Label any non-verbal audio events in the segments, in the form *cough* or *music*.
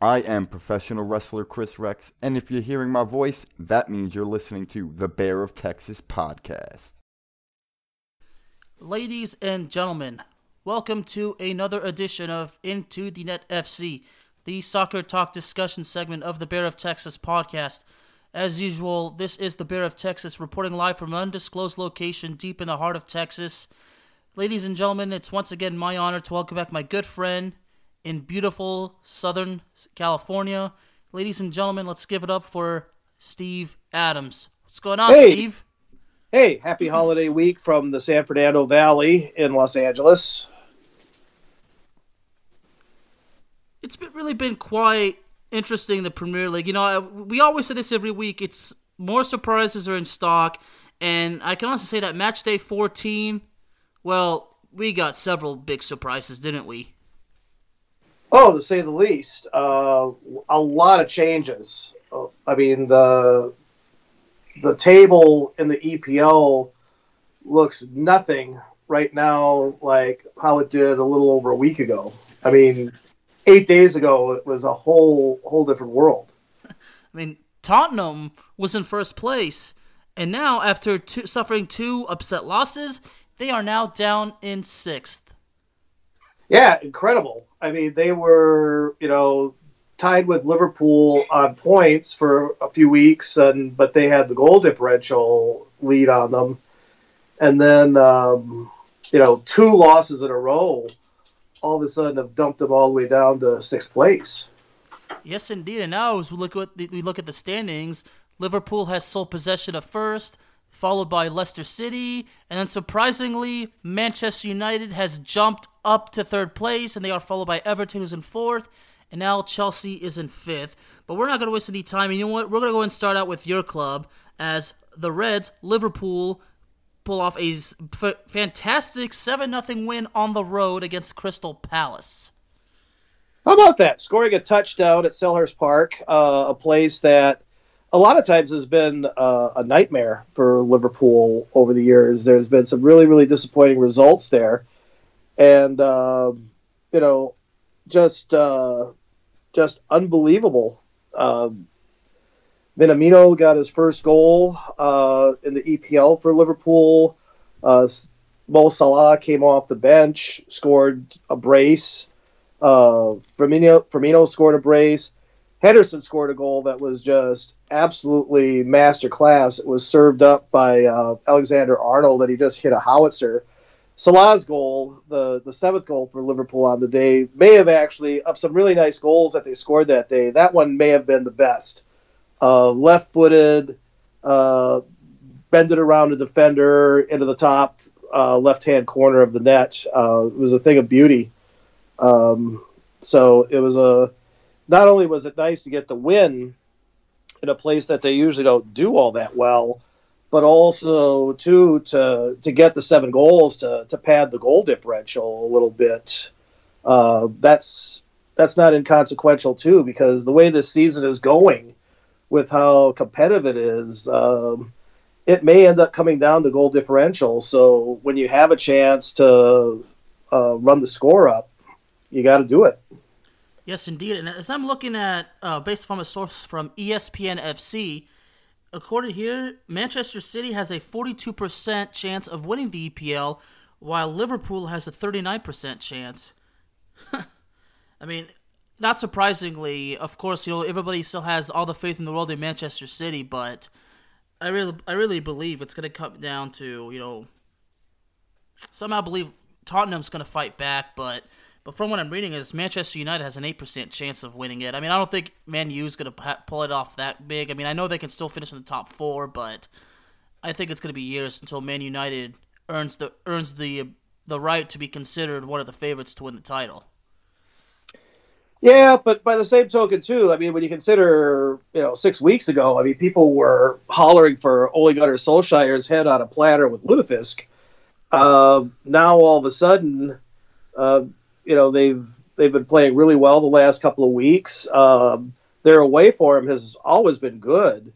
I am professional wrestler Chris Rex, and if you're hearing my voice, that means you're listening to the Bear of Texas podcast. Ladies and gentlemen, welcome to another edition of Into the Net FC, the soccer talk discussion segment of the Bear of Texas podcast. As usual, this is the Bear of Texas reporting live from an undisclosed location deep in the heart of Texas. Ladies and gentlemen, it's once again my honor to welcome back my good friend in beautiful Southern California. Ladies and gentlemen, let's give it up for Steve Adams. What's going on, Hey. Steve? Hey, happy holiday week from the San Fernando Valley in Los Angeles. It's been, really been quite interesting the Premier League. You know, I- we always say this every week. It's more surprises are in stock, and I can also say that match day 14. Well, we got several big surprises, didn't we? Oh, to say the least, uh, a lot of changes. I mean the the table in the EPL looks nothing right now like how it did a little over a week ago. I mean, eight days ago it was a whole whole different world. I mean, Tottenham was in first place, and now after two, suffering two upset losses, they are now down in sixth. Yeah, incredible. I mean, they were, you know, tied with Liverpool on points for a few weeks, and but they had the goal differential lead on them, and then um, you know, two losses in a row, all of a sudden have dumped them all the way down to sixth place. Yes, indeed. And now, as we look at the, we look at the standings, Liverpool has sole possession of first, followed by Leicester City, and then surprisingly, Manchester United has jumped up to third place, and they are followed by Everton, who's in fourth, and now Chelsea is in fifth. But we're not going to waste any time. And you know what? We're going to go and start out with your club as the Reds, Liverpool, pull off a f- fantastic seven 0 win on the road against Crystal Palace. How about that? Scoring a touchdown at Selhurst Park, uh, a place that a lot of times has been uh, a nightmare for Liverpool over the years. There's been some really, really disappointing results there, and um, you know, just uh, just unbelievable. Um, Minamino got his first goal uh, in the EPL for Liverpool. Uh, Mo Salah came off the bench, scored a brace. Uh, Firmino, Firmino scored a brace. Henderson scored a goal that was just absolutely masterclass. It was served up by uh, Alexander Arnold, and he just hit a howitzer. Salah's goal, the the seventh goal for Liverpool on the day, may have actually of some really nice goals that they scored that day. That one may have been the best. Uh, left-footed, uh, bended around a defender into the top uh, left-hand corner of the net. Uh, it was a thing of beauty. Um, so it was a. Not only was it nice to get the win in a place that they usually don't do all that well, but also too to to get the seven goals to to pad the goal differential a little bit. Uh, that's that's not inconsequential too because the way this season is going, with how competitive it is, um, it may end up coming down to goal differential. So when you have a chance to uh, run the score up, you got to do it. Yes, indeed. And as I'm looking at, uh, based from a source from ESPN FC, according here, Manchester City has a 42% chance of winning the EPL, while Liverpool has a 39% chance. *laughs* I mean, not surprisingly, of course, you know everybody still has all the faith in the world in Manchester City, but I really, I really believe it's going to come down to you know somehow I believe Tottenham's going to fight back, but but from what I'm reading is Manchester United has an eight percent chance of winning it. I mean, I don't think Man U's going to pull it off that big. I mean, I know they can still finish in the top four, but I think it's going to be years until Man United earns the earns the the right to be considered one of the favorites to win the title. Yeah, but by the same token, too, I mean, when you consider, you know, six weeks ago, I mean, people were hollering for Ole Gunnar Solskjaer's head on a platter with Lutefisk. Uh, now, all of a sudden, uh, you know, they've they've been playing really well the last couple of weeks. Um, their away form has always been good,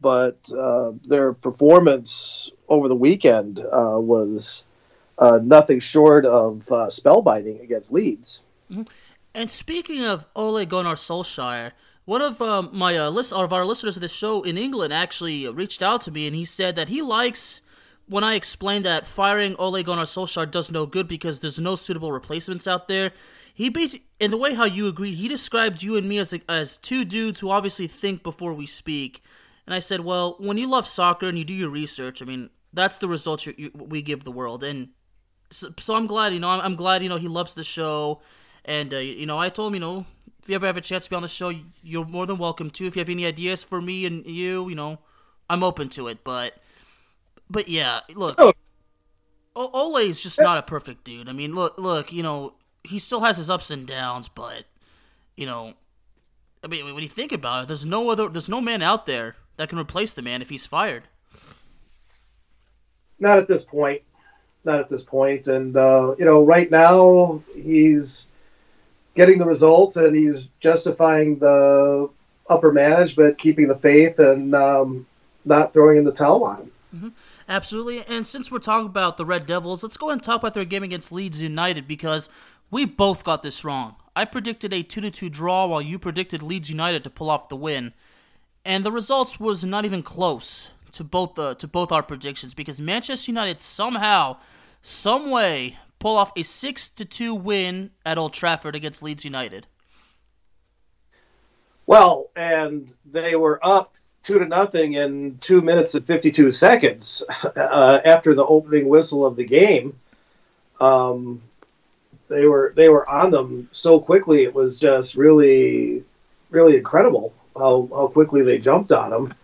but uh, their performance over the weekend uh, was uh, nothing short of uh, spellbinding against Leeds. Mm-hmm. And speaking of Ole Gunnar Solskjaer, one of um, my uh, list of our listeners of the show in England actually reached out to me, and he said that he likes when I explained that firing Ole Gunnar Solskjaer does no good because there's no suitable replacements out there. He beat in the way how you agreed. He described you and me as as two dudes who obviously think before we speak. And I said, well, when you love soccer and you do your research, I mean, that's the results you, you, we give the world. And so, so, I'm glad, you know, I'm, I'm glad, you know, he loves the show and, uh, you know, I told him, you know, if you ever have a chance to be on the show, you're more than welcome to. If you have any ideas for me and you, you know, I'm open to it. But, but yeah, look, oh. Ole is just not a perfect dude. I mean, look, look, you know, he still has his ups and downs, but, you know, I mean, when you think about it, there's no other, there's no man out there that can replace the man if he's fired. Not at this point. Not at this point. And, uh, you know, right now he's getting the results, and he's justifying the upper management keeping the faith and um, not throwing in the towel on him. Mm-hmm. Absolutely. And since we're talking about the Red Devils, let's go and talk about their game against Leeds United because we both got this wrong. I predicted a 2 2 draw while you predicted Leeds United to pull off the win. And the results was not even close to both the to both our predictions because Manchester United somehow, some way pull off a 6 to 2 win at Old Trafford against Leeds United. Well, and they were up 2 to nothing in 2 minutes and 52 seconds *laughs* uh, after the opening whistle of the game. Um, they were they were on them so quickly it was just really really incredible how, how quickly they jumped on them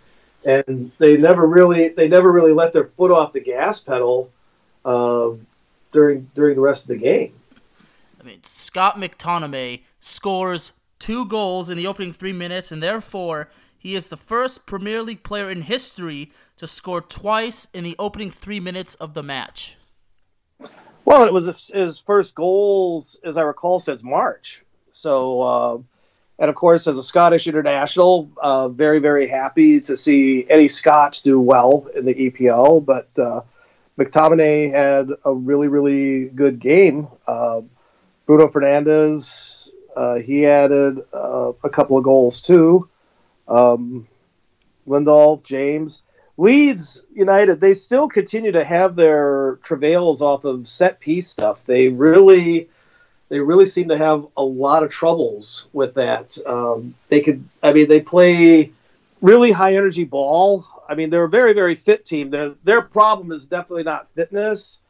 and they never really they never really let their foot off the gas pedal uh, during during the rest of the game. I mean, Scott McTominay scores two goals in the opening three minutes, and therefore he is the first Premier League player in history to score twice in the opening three minutes of the match. Well, it was his first goals, as I recall, since March. So, uh, and of course, as a Scottish international, uh, very, very happy to see any Scots do well in the EPL. But uh, McTominay had a really, really good game. Uh, Bruno Fernandes, uh, he added uh, a couple of goals too. Um, Lindelof, James. Leeds United, they still continue to have their travails off of set piece stuff. They really, they really seem to have a lot of troubles with that. Um, they could, I mean, they play really high energy ball I mean, they're a very, very fit team. Their their problem is definitely not fitness,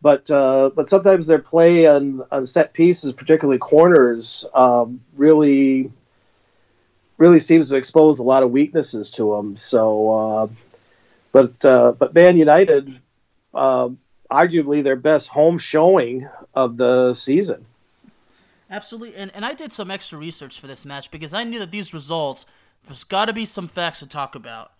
but uh, but sometimes their play on, on set pieces, particularly corners, um, really really seems to expose a lot of weaknesses to them. So, uh, but uh, but Man United, uh, arguably their best home showing of the season. Absolutely, and and I did some extra research for this match because I knew that these results there's got to be some facts to talk about.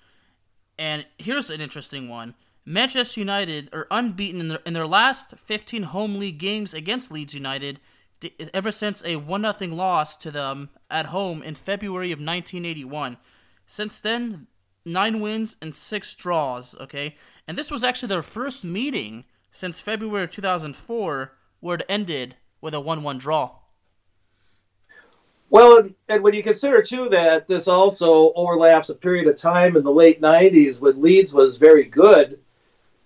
And here's an interesting one. Manchester United are unbeaten in their, in their last 15 home league games against Leeds United ever since a 1 0 loss to them at home in February of 1981. Since then, nine wins and six draws, okay? And this was actually their first meeting since February of 2004 where it ended with a 1 1 draw. Well, and, and, when you consider too that this also overlaps a period of time in the late '90s when Leeds was very good,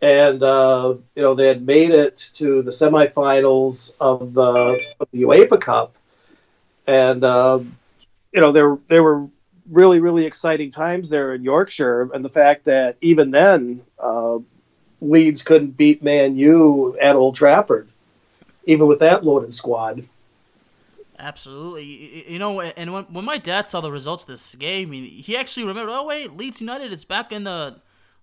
and uh, you know they had made it to the semifinals of the, of the UEFA Cup, and uh, you know there there were really really exciting times there in Yorkshire, and the fact that even then uh, Leeds couldn't beat Man U at Old Trafford, even with that loaded squad. Absolutely. You know, and when, when my dad saw the results of this game, he actually remembered, oh, wait, Leeds United is back in the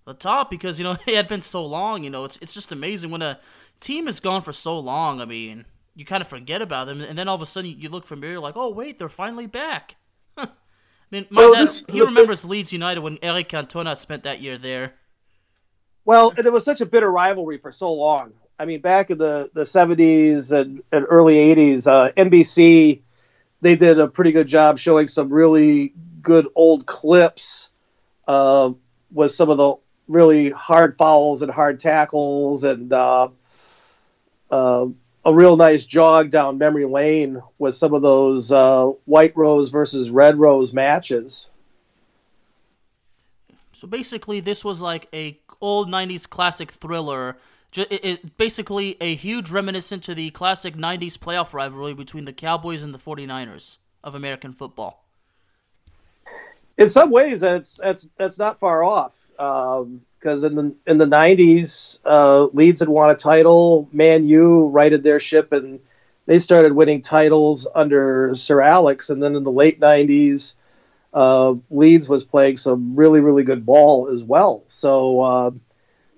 the top because, you know, *laughs* it had been so long. You know, it's, it's just amazing when a team is gone for so long. I mean, you kind of forget about them. And then all of a sudden you look from here, you're like, oh, wait, they're finally back. *laughs* I mean, my well, dad, this, he remembers this... Leeds United when Eric Cantona spent that year there. Well, and it was such a bitter rivalry for so long. I mean, back in the, the 70s and, and early 80s, uh, NBC, they did a pretty good job showing some really good old clips uh, with some of the really hard fouls and hard tackles and uh, uh, a real nice jog down memory lane with some of those uh, white rose versus red rose matches. So basically, this was like a old '90s classic thriller it, it, basically a huge reminiscent to the classic 90s playoff rivalry between the Cowboys and the 49ers of American football. In some ways, that's that's that's not far off. Because um, in the in the 90s, uh, Leeds had won a title. Man U righted their ship, and they started winning titles under Sir Alex. And then in the late 90s, uh, Leeds was playing some really really good ball as well. So. Uh,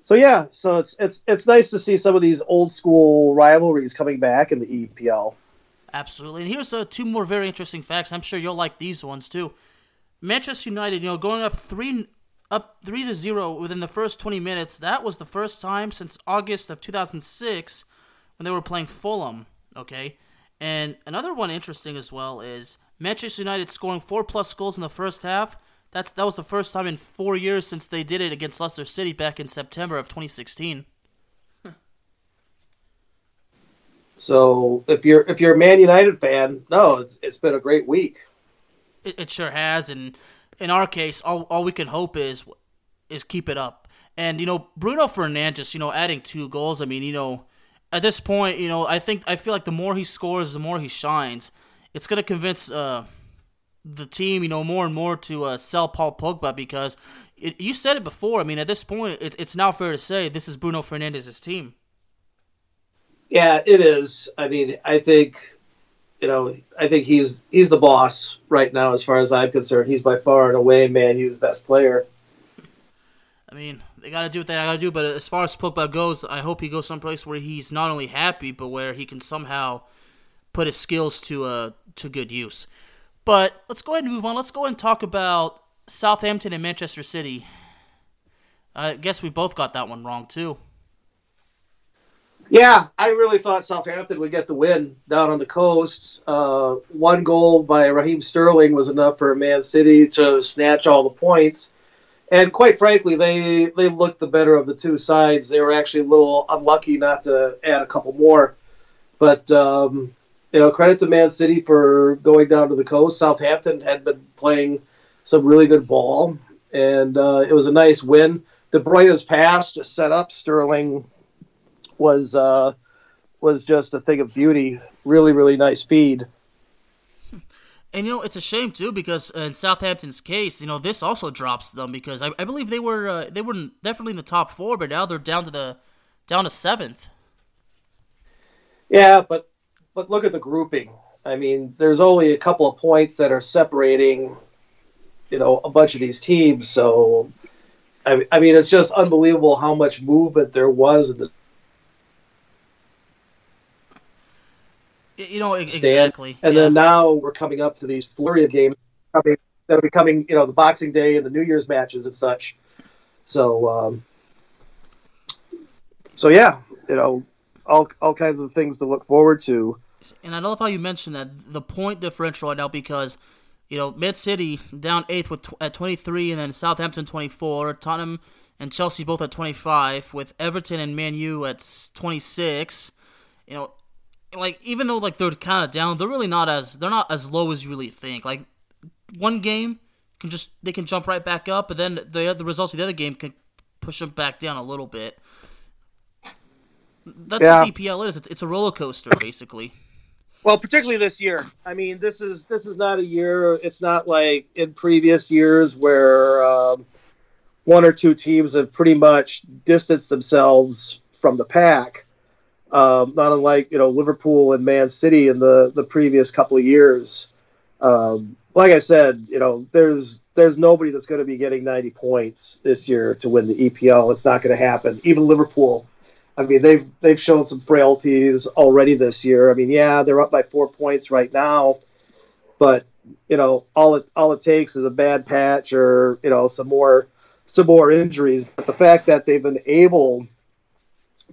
so yeah, so it's it's it's nice to see some of these old school rivalries coming back in the EPL. Absolutely, and here's uh, two more very interesting facts. I'm sure you'll like these ones too. Manchester United, you know, going up three up three to zero within the first 20 minutes. That was the first time since August of 2006 when they were playing Fulham. Okay, and another one interesting as well is Manchester United scoring four plus goals in the first half that's that was the first time in four years since they did it against Leicester City back in September of 2016. So if you're if you're a Man United fan, no, it's it's been a great week. It, it sure has, and in our case, all, all we can hope is is keep it up. And you know, Bruno Fernandes, you know, adding two goals. I mean, you know, at this point, you know, I think I feel like the more he scores, the more he shines. It's gonna convince. Uh, the team, you know, more and more to uh, sell Paul Pogba because it, you said it before. I mean, at this point, it, it's now fair to say this is Bruno Fernandes's team. Yeah, it is. I mean, I think, you know, I think he's he's the boss right now as far as I'm concerned. He's by far and away Man U's best player. I mean, they got to do what they got to do. But as far as Pogba goes, I hope he goes someplace where he's not only happy, but where he can somehow put his skills to uh to good use. But let's go ahead and move on. Let's go and talk about Southampton and Manchester City. I guess we both got that one wrong too. Yeah, I really thought Southampton would get the win down on the coast. Uh, one goal by Raheem Sterling was enough for Man City to snatch all the points. And quite frankly, they they looked the better of the two sides. They were actually a little unlucky not to add a couple more. But um, you know, credit to Man City for going down to the coast. Southampton had been playing some really good ball, and uh, it was a nice win. De Bruyne's pass to set up Sterling was uh, was just a thing of beauty. Really, really nice feed. And you know it's a shame too because in Southampton's case, you know this also drops them because I, I believe they were uh, they were definitely in the top four, but now they're down to the down to seventh. Yeah, but but look at the grouping. I mean, there's only a couple of points that are separating, you know, a bunch of these teams. So, I, I mean, it's just unbelievable how much movement there was in this. You know exactly, and yeah. then now we're coming up to these flurry of games coming, that are becoming, you know, the Boxing Day and the New Year's matches and such. So, um, so yeah, you know, all all kinds of things to look forward to. And I love how you mentioned that the point differential right now because you know Man City down eighth with at 23, and then Southampton 24, Tottenham and Chelsea both at 25, with Everton and Man U at 26. You know, like even though like they're kind of down, they're really not as they're not as low as you really think. Like one game can just they can jump right back up, but then the the results of the other game can push them back down a little bit. That's yeah. what EPL is. It's, it's a roller coaster, basically. Well, particularly this year. I mean, this is this is not a year. It's not like in previous years where um, one or two teams have pretty much distanced themselves from the pack. Um, not unlike you know Liverpool and Man City in the the previous couple of years. Um, like I said, you know, there's there's nobody that's going to be getting 90 points this year to win the EPL. It's not going to happen. Even Liverpool. I mean, they've they've shown some frailties already this year. I mean, yeah, they're up by four points right now, but you know, all it all it takes is a bad patch or you know some more some more injuries. But the fact that they've been able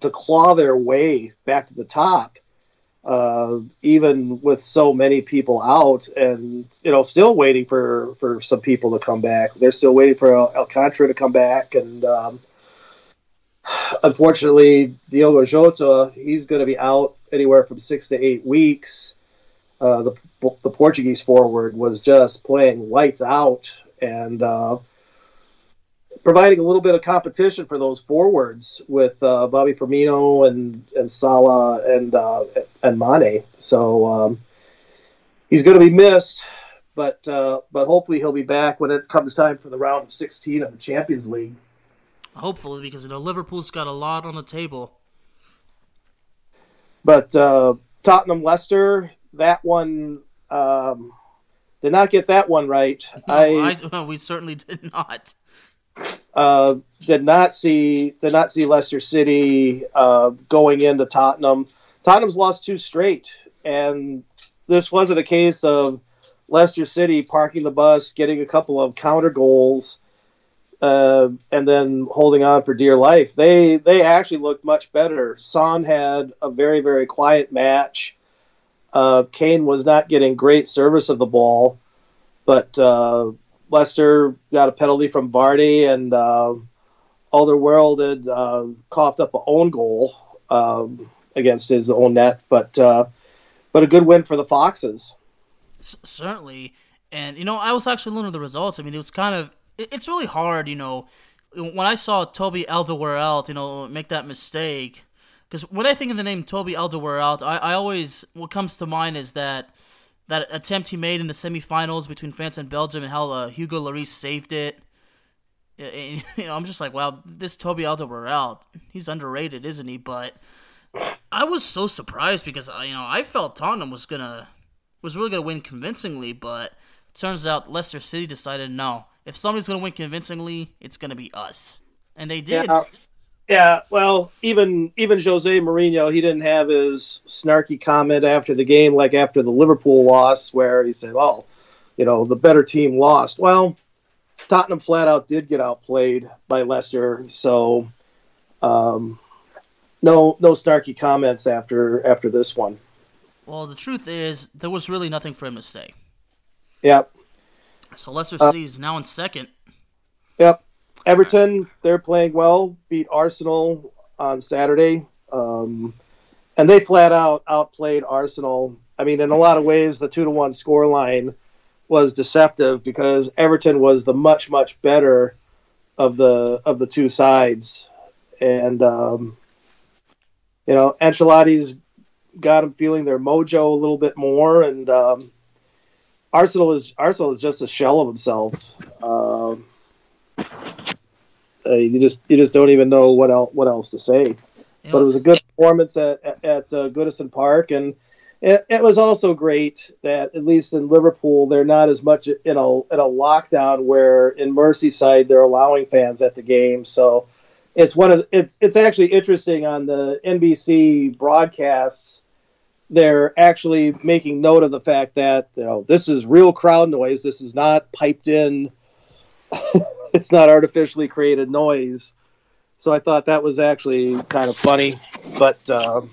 to claw their way back to the top uh, even with so many people out and you know still waiting for for some people to come back. They're still waiting for El- alcantara to come back and um, *sighs* unfortunately diogo jota he's going to be out anywhere from six to eight weeks. Uh, the, the portuguese forward was just playing lights out and uh, providing a little bit of competition for those forwards with uh, Bobby Firmino and and Salah and uh, and Mane. So um, he's going to be missed, but uh, but hopefully he'll be back when it comes time for the round of 16 of the Champions League. Hopefully, because you know Liverpool's got a lot on the table. But uh, Tottenham Leicester, that one. Um, did not get that one right. *laughs* No, I, I, *laughs* we certainly did not. Uh, did not see did not see Leicester City uh, going into Tottenham. Tottenham's lost two straight, and this wasn't a case of Leicester City parking the bus, getting a couple of counter goals, uh, and then holding on for dear life. They they actually looked much better. Son had a very very quiet match. Uh, Kane was not getting great service of the ball, but Leicester got a penalty from Vardy, and uh, Alderweireld had uh, coughed up a own goal um, against his own net, but uh, but a good win for the Foxes. C- certainly, and you know, I was actually looking at the results. I mean, it was kind of it, it's really hard, you know, when I saw Toby Alderweireld, you know, make that mistake. Because when I think of the name Toby Alderweireld, I, I always what comes to mind is that that attempt he made in the semifinals between France and Belgium and how uh, Hugo Lloris saved it. *laughs* You know, I'm just like, wow, this Toby Alderweireld, he's underrated, isn't he? But I was so surprised because uh, you know I felt Tottenham was gonna was really gonna win convincingly, but turns out Leicester City decided no, if somebody's gonna win convincingly, it's gonna be us, and they did. Yeah. Yeah, well, even even Jose Mourinho, he didn't have his snarky comment after the game, like after the Liverpool loss, where he said, "Well, you know, the better team lost." Well, Tottenham flat out did get outplayed by Leicester, so um, no no snarky comments after after this one. Well, the truth is, there was really nothing for him to say. Yep. So Leicester City uh, is now in second. Yep. Everton, they're playing well. Beat Arsenal on Saturday, um, and they flat out outplayed Arsenal. I mean, in a lot of ways, the two to one score line was deceptive because Everton was the much much better of the of the two sides, and um, you know Ancelotti's got them feeling their mojo a little bit more, and um, Arsenal is Arsenal is just a shell of themselves. Um, uh, you just you just don't even know what else what else to say. You but it was a good performance at at, at uh, Goodison Park, and it, it, was also great that at least in Liverpool they're not as much in a in a lockdown where in Merseyside they're allowing fans at the game. So it's one of it's it's actually interesting on the NBC broadcasts. They're actually making note of the fact that you know this is real crowd noise. This is not piped in *laughs* it's not artificially created noise. So I thought that was actually kind of funny, but um,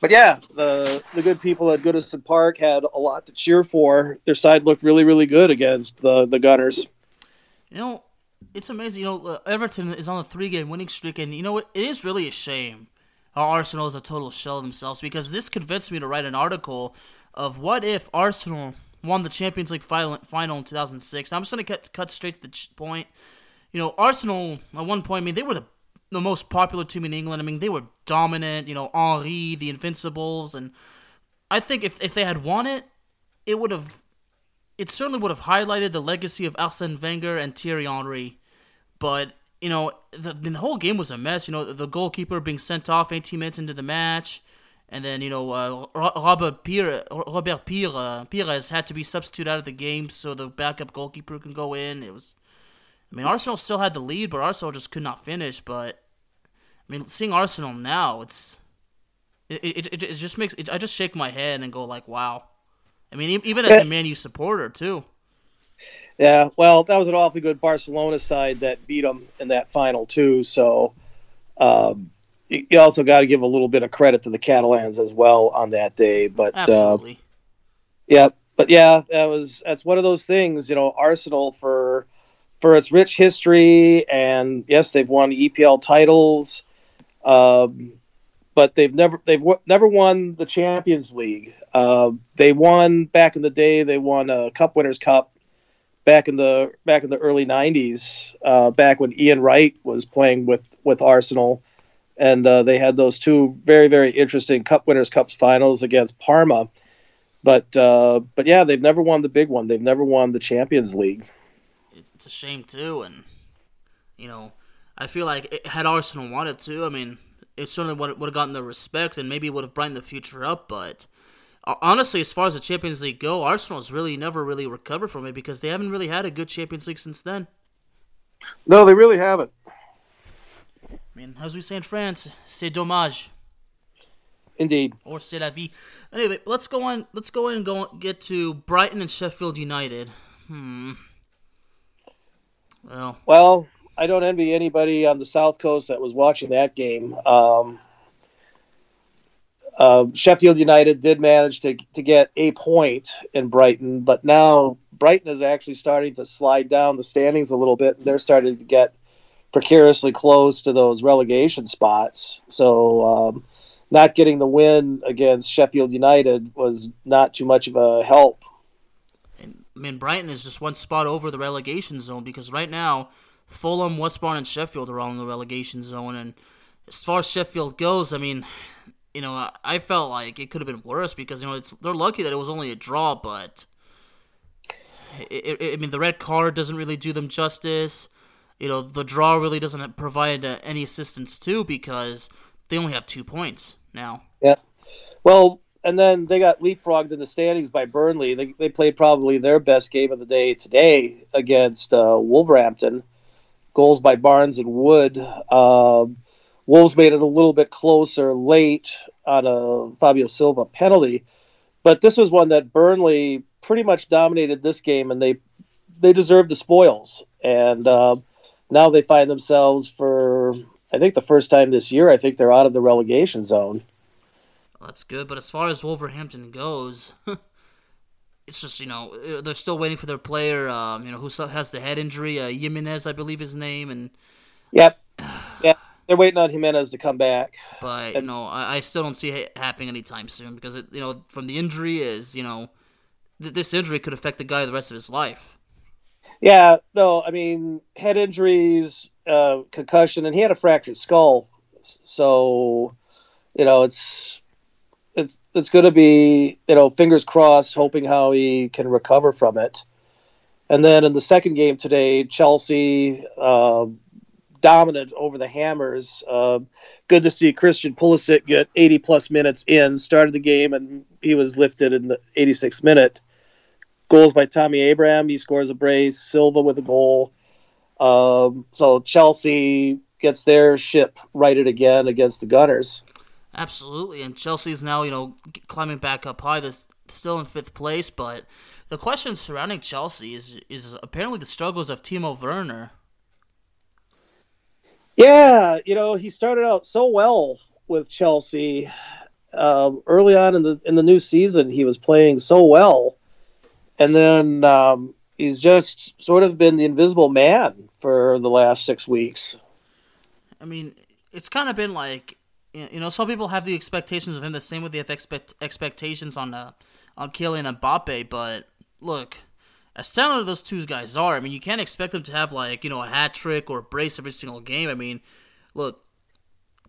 but yeah, the the good people at Goodison Park had a lot to cheer for. Their side looked really really good against the the Gunners. You know, it's amazing. You know, uh, Everton is on a three game winning streak, and you know what? It is really a shame how Arsenal is a total shell of themselves because this convinced me to write an article of what if Arsenal won the Champions League final, final in 2006. Now, I'm just going to cut, cut straight to the point. You know, Arsenal, at one point, I mean, they were the, the most popular team in England. I mean, they were dominant. You know, Henry, the Invincibles. And, I think if if they had won it, it would have, it certainly would have highlighted the legacy of Arsene Wenger and Thierry Henry. But you know, the, the whole game was a mess. You know, the goalkeeper being sent off 18 minutes into the match, and then you know, uh, Robert Pires, Robert Pires, uh, Pires had to be substituted out of the game so the backup goalkeeper can go in. It was, I mean, Arsenal still had the lead, but Arsenal just could not finish. But I mean, seeing Arsenal now, it's it it, it, it just makes it, I just shake my head and go like, wow. I mean, even as a Man U supporter too. Yeah, well, that was an awfully good Barcelona side that beat them in that final too. So um, you also got to give a little bit of credit to the Catalans as well on that day. But uh, yeah, but yeah, that was that's one of those things. You know, Arsenal for for its rich history, and yes, they've won EPL titles. Um, but they've never they've w- never won the Champions League. Uh, they won back in the day. They won a Cup Winners' Cup back in the back in the early '90s, uh, back when Ian Wright was playing with with Arsenal, and uh, they had those two very very interesting Cup Winners' Cups finals against Parma. But uh, but yeah, they've never won the big one. They've never won the Champions League. It's a shame too, and you know, I feel like it, had Arsenal wanted to, I mean, it certainly would, would have gotten the respect and maybe would have brightened the future up. But uh, honestly, as far as the Champions League go, Arsenal's really never really recovered from it because they haven't really had a good Champions League since then. No, they really haven't. I mean, as we say in France, c'est dommage. Indeed. Or c'est la vie. Anyway, let's go on. Let's go in and go get to Brighton and Sheffield United. Hmm. Well. Well, I don't envy anybody on the South Coast that was watching that game. Um, uh, Sheffield United did manage to to get a point in Brighton, but now Brighton is actually starting to slide down the standings a little bit. They're starting to get precariously close to those relegation spots. So, um, not getting the win against Sheffield United was not too much of a help. I mean, Brighton is just one spot over the relegation zone because right now Fulham, West Brom, and Sheffield are all in the relegation zone. And as far as Sheffield goes, I mean, you know, I felt like it could have been worse because you know it's they're lucky that it was only a draw, but it, it, I mean the red card doesn't really do them justice. You know, the draw really doesn't provide uh, any assistance too because they only have two points now. Yeah. Well, and then they got leapfrogged in the standings by Burnley. They, they played probably their best game of the day today against uh, Wolverhampton goals by Barnes and Wood. Uh, Wolves made it a little bit closer late on a Fabio Silva penalty, but this was one that Burnley pretty much dominated this game, and they they deserved the spoils. And uh, now they find themselves for I think the first time this year. I think they're out of the relegation zone. Well, that's good, but as far as Wolverhampton goes. *laughs* it's just you know they're still waiting for their player. Um, you know who has the head injury, uh, Jimenez, I believe his name, and yep, *sighs* yeah, they're waiting on Jimenez to come back. But and, you know, I, I, still don't see it happening anytime soon because it, you know from the injury is you know th- this injury could affect the guy the rest of his life. Yeah, no, I mean head injuries, uh, concussion, and he had a fractured skull, so you know it's it's it's going to be you know fingers crossed, hoping how he can recover from it. And then in the second game today, Chelsea uh, dominant over the Hammers. Uh, good to see Christian Pulisic get 80 plus minutes in. Started the game and he was lifted in the 86th minute. Goals by Tommy Abraham. He scores a brace. Silva with a goal. Um, so Chelsea gets their ship righted again against the Gunners. Absolutely, and Chelsea's now you know climbing back up high. This still in fifth place, but the question surrounding Chelsea is is apparently the struggles of Timo Werner. Yeah, you know he started out so well with Chelsea um, early on in the in the new season. He was playing so well, and then um, he's just sort of been the invisible man for the last six weeks. I mean, it's kind of been like you know, some people have the expectations of him the same way they have expect expectations on uh, on Kylian Mbappe. But look, as talented those two guys are, I mean, you can't expect them to have like you know a hat trick or a brace every single game. I mean, look,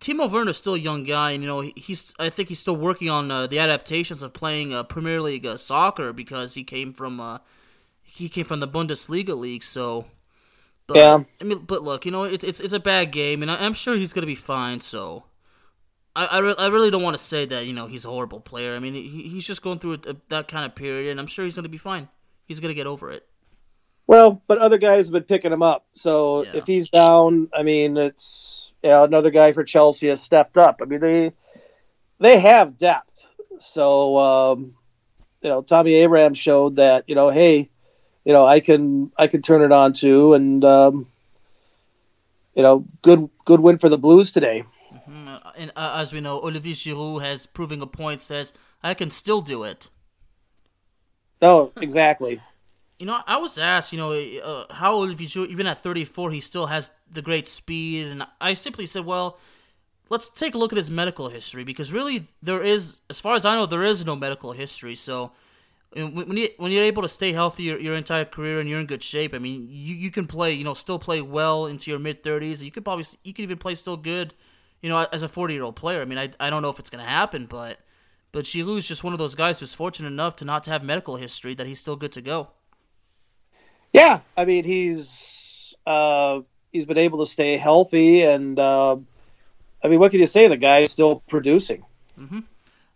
Timo Werner's still a young guy, and you know he's. I think he's still working on uh, the adaptations of playing uh, Premier League uh, soccer because he came from uh, he came from the Bundesliga league. So, but, Yeah. I mean, but look, you know, it's it's it's a bad game, and I, I'm sure he's gonna be fine. So, I I, re- I really don't want to say that you know he's a horrible player. I mean, he, he's just going through a, that kind of period, and I'm sure he's gonna be fine. He's gonna get over it. Well, but other guys have been picking him up. So Yeah. if he's down, I mean, it's you know, another guy for Chelsea has stepped up. I mean, they they have depth. So um, you know, Tommy Abraham showed that you know, hey, you know, I can I can turn it on too, and um, you know, good good win for the Blues today. Mm, uh, And uh, as we know, Olivier Giroud has proving a point. Says I can still do it. Oh, exactly. You know, I was asked, you know, uh, how Olivier Giroud, even at 34, he still has the great speed, and I simply said, well, let's take a look at his medical history because really there is, as far as I know, there is no medical history. So when you when you're able to stay healthy your, your entire career and you're in good shape, I mean, you, you can play, you know, still play well into your mid 30s. You could probably you could even play still good, you know, as a 40 year old player. I mean, I, I don't know if it's gonna happen, but but Giroud's just one of those guys who's fortunate enough to not to have medical history that he's still good to go. Yeah, I mean he's uh, he's been able to stay healthy, and uh, I mean, what can you say? The guy is still producing.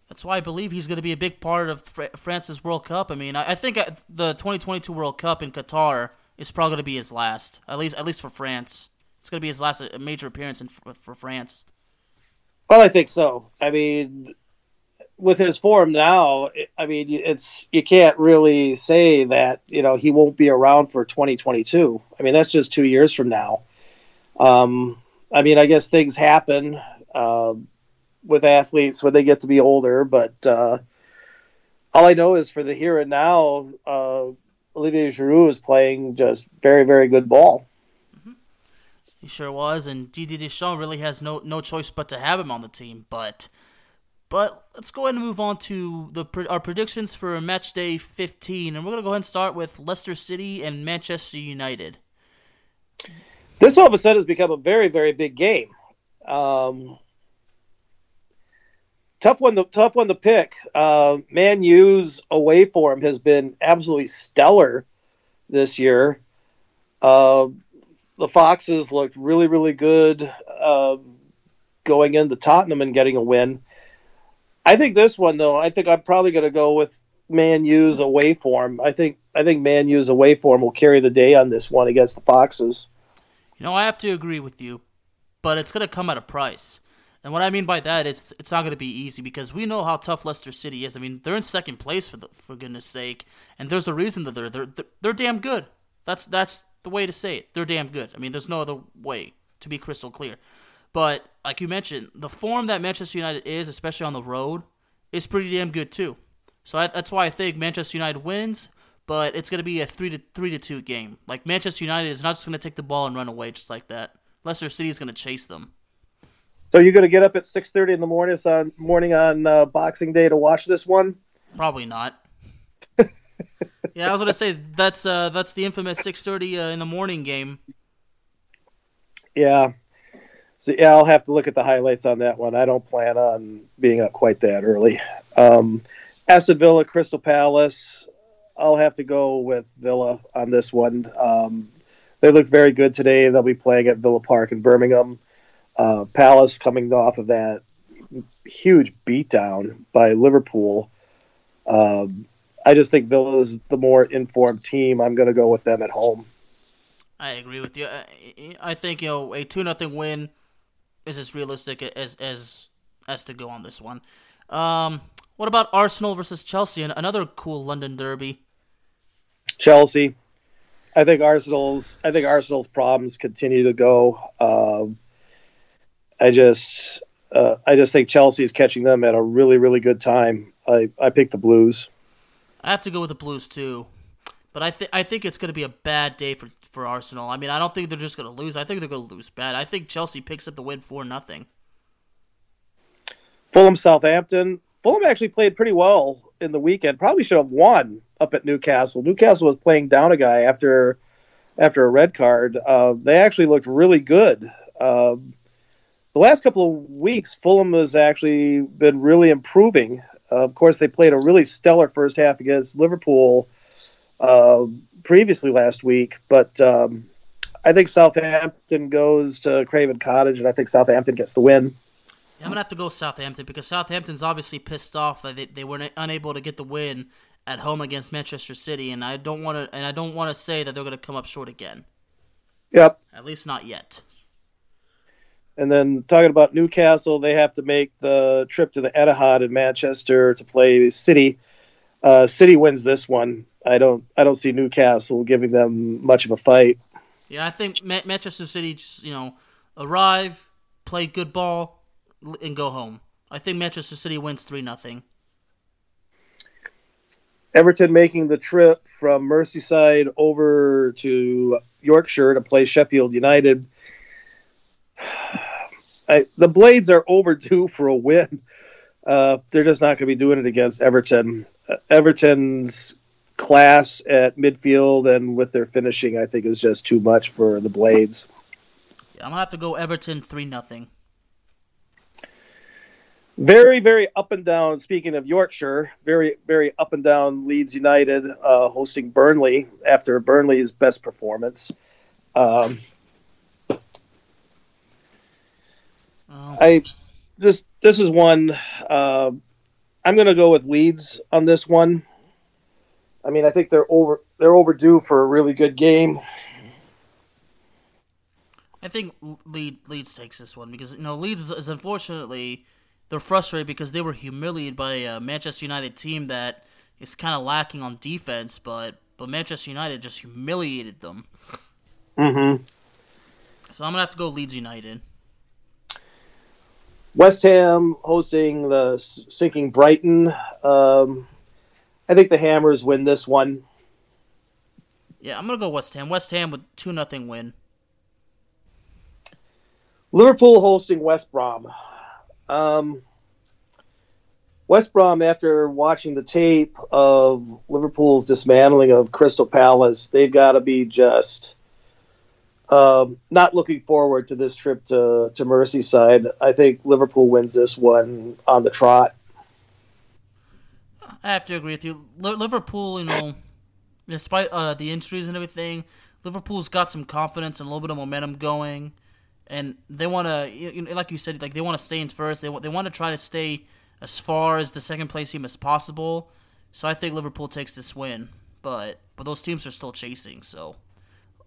That's why I believe he's going to be a big part of Fr- France's World Cup. I mean, I, I think uh, the 2022 World Cup in Qatar is probably going to be his last, at least at least for France. It's going to be his last major appearance in, for France. Well, I think so. I mean, with his form now, I mean, it's you can't really say that you know he won't be around for 2022. I mean, that's just two years from now. Um, I mean, I guess things happen uh, with athletes when they get to be older, but uh, all I know is for the here and now, uh, Olivier Giroud is playing just very, very good ball. He sure was, and Didier Deschamps really has no no choice but to have him on the team. But but let's go ahead and move on to the our predictions for match day 15, and we're gonna go ahead and start with Leicester City and Manchester United. this all of a sudden has become a very very big game. Um, tough one to tough one to pick. Uh, man u's away form has been absolutely stellar this year. Uh, the foxes looked really really good uh, going into tottenham and getting a win i think this one though i think i'm probably going to go with man u's away form i think i think man u's away form will carry the day on this one against the foxes You know, I have to agree with you, but it's going to come at a price. And what I mean by that is it's not going to be easy because we know how tough Leicester City is. I mean, they're in second place for the, for goodness sake, and there's a reason that they're they're they're, they're damn good. That's that's the way to say it. They're damn good. I mean, there's no other way to be crystal clear. But like you mentioned, the form that Manchester United is, especially on the road, is pretty damn good too. So I, that's why I think Manchester United wins, but it's going to be a three to three to two game. Like Manchester United is not just going to take the ball and run away just like that. Leicester City is going to chase them. So you're going to get up at 6:30 in the morning on morning on uh, Boxing Day to watch this one? Probably not. *laughs* yeah, I was going to say that's uh, that's the infamous six thirty uh, in the morning game. Yeah. So yeah, I'll have to look at the highlights on that one. I don't plan on being up quite that early. Um, Aston Villa, Crystal Palace. I'll have to go with Villa on this one. Um, they look very good today. They'll be playing at Villa Park in Birmingham. Uh, Palace coming off of that huge beatdown by Liverpool. Um, I just think Villa is the more informed team. I'm going to go with them at home. I agree with you. I, I think you know a two nothing win is as realistic as as as to go on this one. Um, what about Arsenal versus Chelsea? and Another cool London derby. Chelsea. I think Arsenal's. I think Arsenal's problems continue to go. Um, I just, uh, I just think Chelsea is catching them at a really, really good time. I, I picked the Blues. I have to go with the Blues too, but I think I think it's going to be a bad day for for Arsenal. I mean, I don't think they're just going to lose. I think they're going to lose bad. I think Chelsea picks up the win for nothing. Fulham, Southampton. Fulham actually played pretty well in the weekend. Probably should have won up at Newcastle. Newcastle was playing down a guy after after a red card. Uh, they actually looked really good. Um, the last couple of weeks, Fulham has actually been really improving. Uh, of course, they played a really stellar first half against Liverpool uh, previously last week, but um, I think Southampton goes to Craven Cottage, and I think Southampton gets the win. Yeah, I'm gonna have to go Southampton because Southampton's obviously pissed off that they, they were unable to get the win at home against Manchester City, and I don't want to and I don't want to say that they're gonna come up short again. Yep. At least not yet. And then talking about Newcastle, they have to make the trip to the Etihad in Manchester to play City. Uh, City wins this one. I don't. I don't see Newcastle giving them much of a fight. Yeah, I think Ma- Manchester City, just, you know, arrive, play good ball, and go home. I think Manchester City wins three nothing. Everton making the trip from Merseyside over to Yorkshire to play Sheffield United. *sighs* I, the Blades are overdue for a win. Uh, they're just not going to be doing it against Everton. Everton's class at midfield and with their finishing, I think, is just too much for the Blades. Yeah, I'm gonna have to go Everton three nothing. Very, very up and down. Speaking of Yorkshire, very, very up and down. Leeds United uh, hosting Burnley after Burnley's best performance. Um, oh. I this this is one. Uh, I'm going to go with Leeds on this one. I mean, I think they're over they're overdue for a really good game. I think Leeds takes this one because you know Leeds is unfortunately they're frustrated because they were humiliated by a Manchester United team that is kind of lacking on defense, but but Manchester United just humiliated them. Mm-hmm. So I'm gonna have to go Leeds United. West Ham hosting the sinking Brighton. Um, I think the Hammers win this one. Yeah, I'm gonna go West Ham. West Ham with two nothing win. Liverpool hosting West Brom. Um, West Brom, after watching the tape of Liverpool's dismantling of Crystal Palace, they've got to be just um, not looking forward to this trip to, to Merseyside. I think Liverpool wins this one on the trot. I have to agree with you. Liverpool, you know, despite uh, the injuries and everything, Liverpool's got some confidence and a little bit of momentum going and they want to, you know, like you said, like they want to stay in first. They want they want to try to stay as far as the second place team as possible. So I think Liverpool takes this win, but but those teams are still chasing. So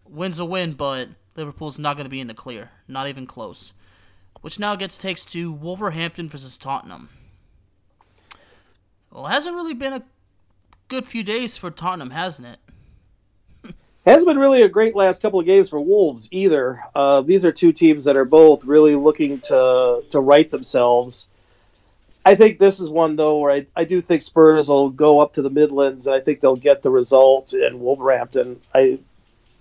wins a win, but Liverpool's not going to be in the clear, not even close. Which now gets takes to Wolverhampton versus Tottenham. Well, it hasn't really been a good few days for Tottenham, hasn't it? *laughs* hasn't been really a great last couple of games for Wolves either. Uh, these are two teams that are both really looking to to right themselves. I think this is one though where I, I do think Spurs will go up to the Midlands and I think they'll get the result in Wolverhampton. I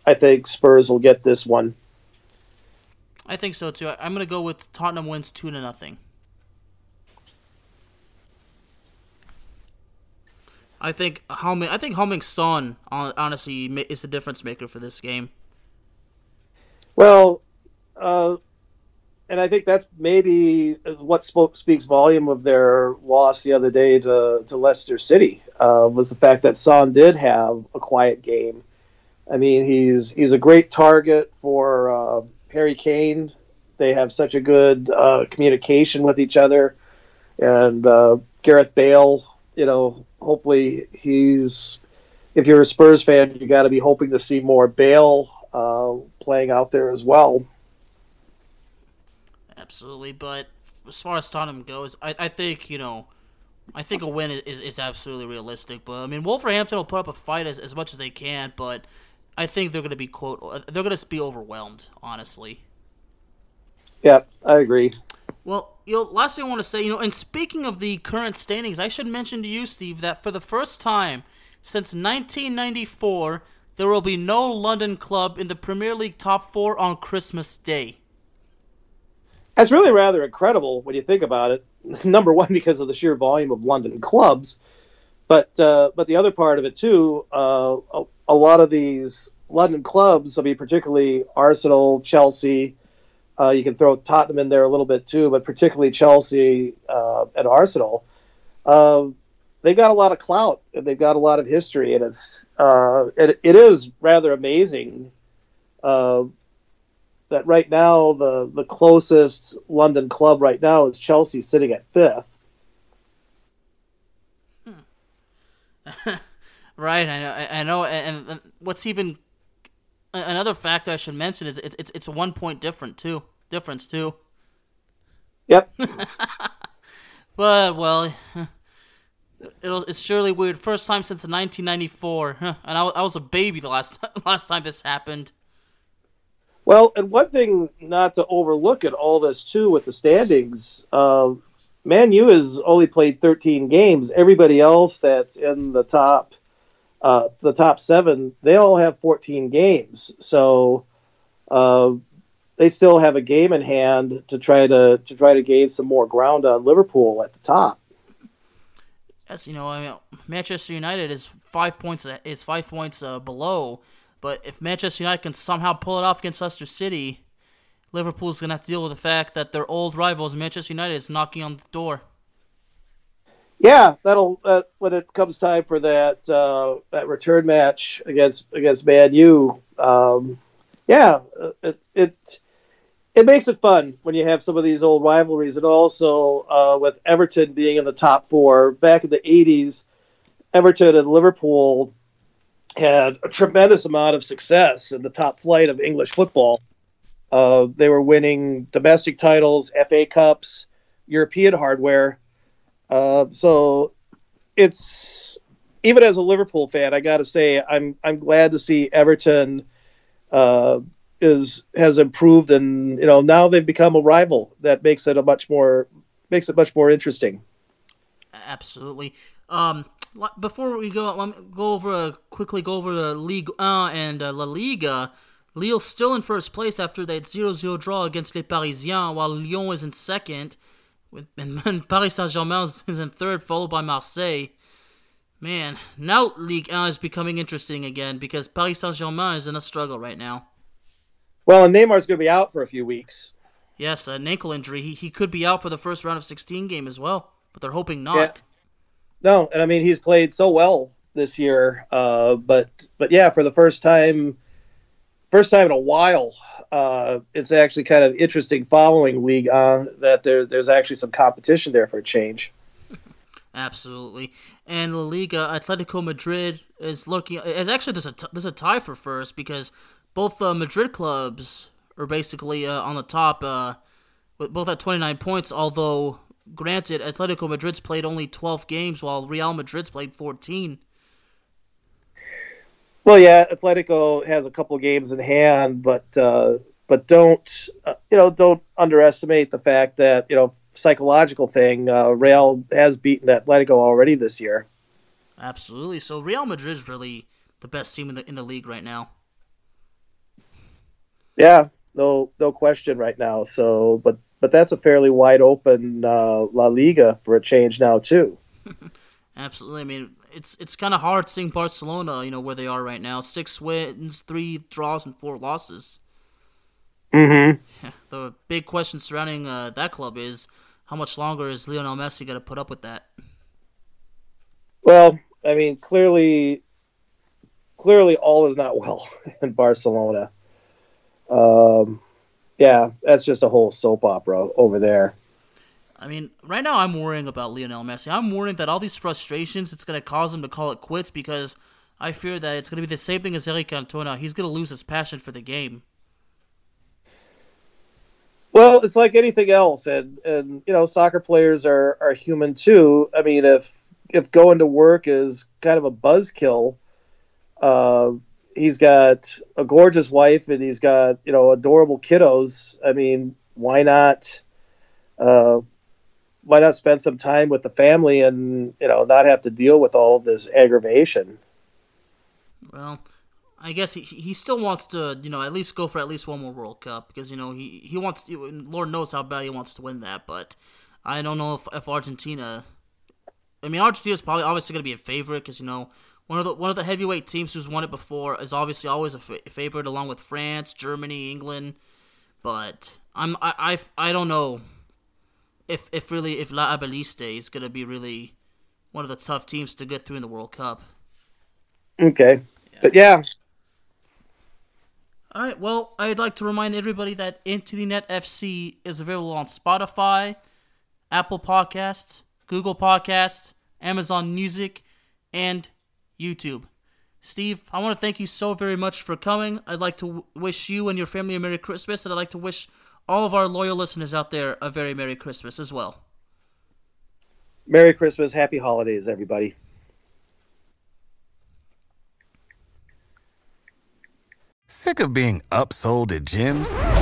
I think Spurs will get this one. I think so too. I'm going to go with Tottenham wins two to nothing. I think Heung-min, I think Heung-min Son honestly is the difference maker for this game. Well, uh, and I think that's maybe what spoke, speaks volume of their loss the other day to, to Leicester City uh, was the fact that Son did have a quiet game. I mean, he's he's a great target for uh, Harry Kane. They have such a good uh, communication with each other, and uh, Gareth Bale. You know, hopefully he's. If you're a Spurs fan, you got to be hoping to see more Bale uh, playing out there as well. Absolutely, but as far as Tottenham goes, I, I think you know, I think a win is, is absolutely realistic. But I mean, Wolverhampton will put up a fight as, as much as they can, but I think they're going to be quote uh, they're going to be overwhelmed. Honestly. Yeah, I agree. Well, you know, last thing I want to say, you know, and speaking of the current standings, I should mention to you, Steve, that for the first time since 1994, there will be no London club in the Premier League top four on Christmas Day. That's really rather incredible when you think about it. *laughs* Number one, because of the sheer volume of London clubs, but uh, but the other part of it too, uh, a, a, lot of these London clubs, I mean, particularly Arsenal, Chelsea, Uh, you can throw Tottenham in there a little bit too, but particularly Chelsea uh, and Arsenal. Uh, they've got a lot of clout and they've got a lot of history, and it's uh, it, it is rather amazing uh, that right now the the closest London club right now is Chelsea, sitting at fifth. *laughs* right, I know, I know, and, and what's even another fact I should mention is it's it's it's a one point different too difference too. Yep. *laughs* but well, *laughs* it'll, it's surely weird. First time since 1994, and I, I was a baby the last last time this happened. Well, and one thing not to overlook at all this too with the standings, uh, Man U has only played 13 games. Everybody else that's in the top, uh, the top seven, they all have 14 games. So uh, they still have a game in hand to try to to try to gain some more ground on Liverpool at the top. Yes, you know, I mean, Manchester United is five points is five points uh, below, but if Manchester United can somehow pull it off against Leicester City, Liverpool's gonna have to deal with the fact that their old rivals, Manchester United, is knocking on the door. Yeah, that'll uh, when it comes time for that uh, that return match against against Man U. Um, yeah, uh, it, it it makes it fun when you have some of these old rivalries, and also uh, with Everton being in the top four back in the '80s, Everton and Liverpool had a tremendous amount of success in the top flight of English football. Uh, they were winning domestic titles, FA Cups, European hardware. Uh, so it's even as a Liverpool fan, I got to say I'm I'm glad to see Everton uh, is has improved, and you know now they've become a rival. That makes it a much more makes it much more interesting. Absolutely. Um, before we go, go over uh, quickly go over the Ligue 1 and uh, La Liga. Lille still in first place after that 0-0 draw against Les Parisiens, while Lyon is in second, *laughs* and Paris Saint-Germain is in third, followed by Marseille. Man, now Ligue 1 is becoming interesting again because Paris Saint Germain is in a struggle right now. Well, and Neymar's going to be out for a few weeks. Yes, an ankle injury. He, he could be out for the first round of 16 game as well, but they're hoping not. Yeah. No, and I mean he's played so well this year, uh, but but yeah, for the first time, first time in a while, uh, it's actually kind of interesting following Ligue 1 that there, there's actually some competition there for a change. Absolutely. And La Liga, Atletico Madrid is looking. Is actually there's a t- there's a tie for first because both uh, Madrid clubs are basically uh, on the top, uh, with both at 29 points. Although, granted, Atletico Madrid's played only 12 games, while Real Madrid's played 14. Well, yeah, Atletico has a couple games in hand, but uh, but don't uh, you know don't underestimate the fact that you know psychological thing. Uh, Real has beaten Atletico already this year. Absolutely. So Real Madrid is really the best team in the in the league right now. Yeah, no no question right now. So, but but that's a fairly wide open uh, La Liga for a change now too. *laughs* Absolutely. I mean, it's it's kind of hard seeing Barcelona, you know, where they are right now. Six wins, three draws, and four losses. Mm-hmm. The big question surrounding uh, that club is how much longer is Lionel Messi going to put up with that? Well, I mean, clearly, clearly, all is not well *laughs* in Barcelona. Um, yeah, that's just a whole soap opera over there. I mean, right now I'm worrying about Lionel Messi. I'm worrying that all these frustrations it's going to cause him to call it quits because I fear that it's going to be the same thing as Eric Cantona. He's going to lose his passion for the game. Well, it's like anything else, and and you know, soccer players are are human too. I mean, if if going to work is kind of a buzzkill, uh, he's got a gorgeous wife and he's got you know adorable kiddos. I mean, why not? Uh, why not spend some time with the family and you know not have to deal with all this aggravation? Well, I guess he he still wants to you know at least go for at least one more World Cup because you know he he wants to, Lord knows how bad he wants to win that, but I don't know if, if Argentina. I mean, Argentina is probably obviously going to be a favorite because you know one of the one of the heavyweight teams who's won it before is obviously always a favorite along with France, Germany, England. But I'm I I, I don't know if if really if La Albiceleste is gonna be really one of the tough teams to get through in the World Cup. Okay, but yeah, All right. Well, I'd like to remind everybody that Into the Net FC is available on Spotify, Apple Podcasts, Google Podcasts, Amazon Music, and YouTube. Steve, I want to thank you so very much for coming. I'd like to wish you and your family a Merry Christmas, and I'd like to wish all of our loyal listeners out there a very Merry Christmas as well. Merry Christmas, Happy Holidays, everybody. Sick of being upsold at gyms?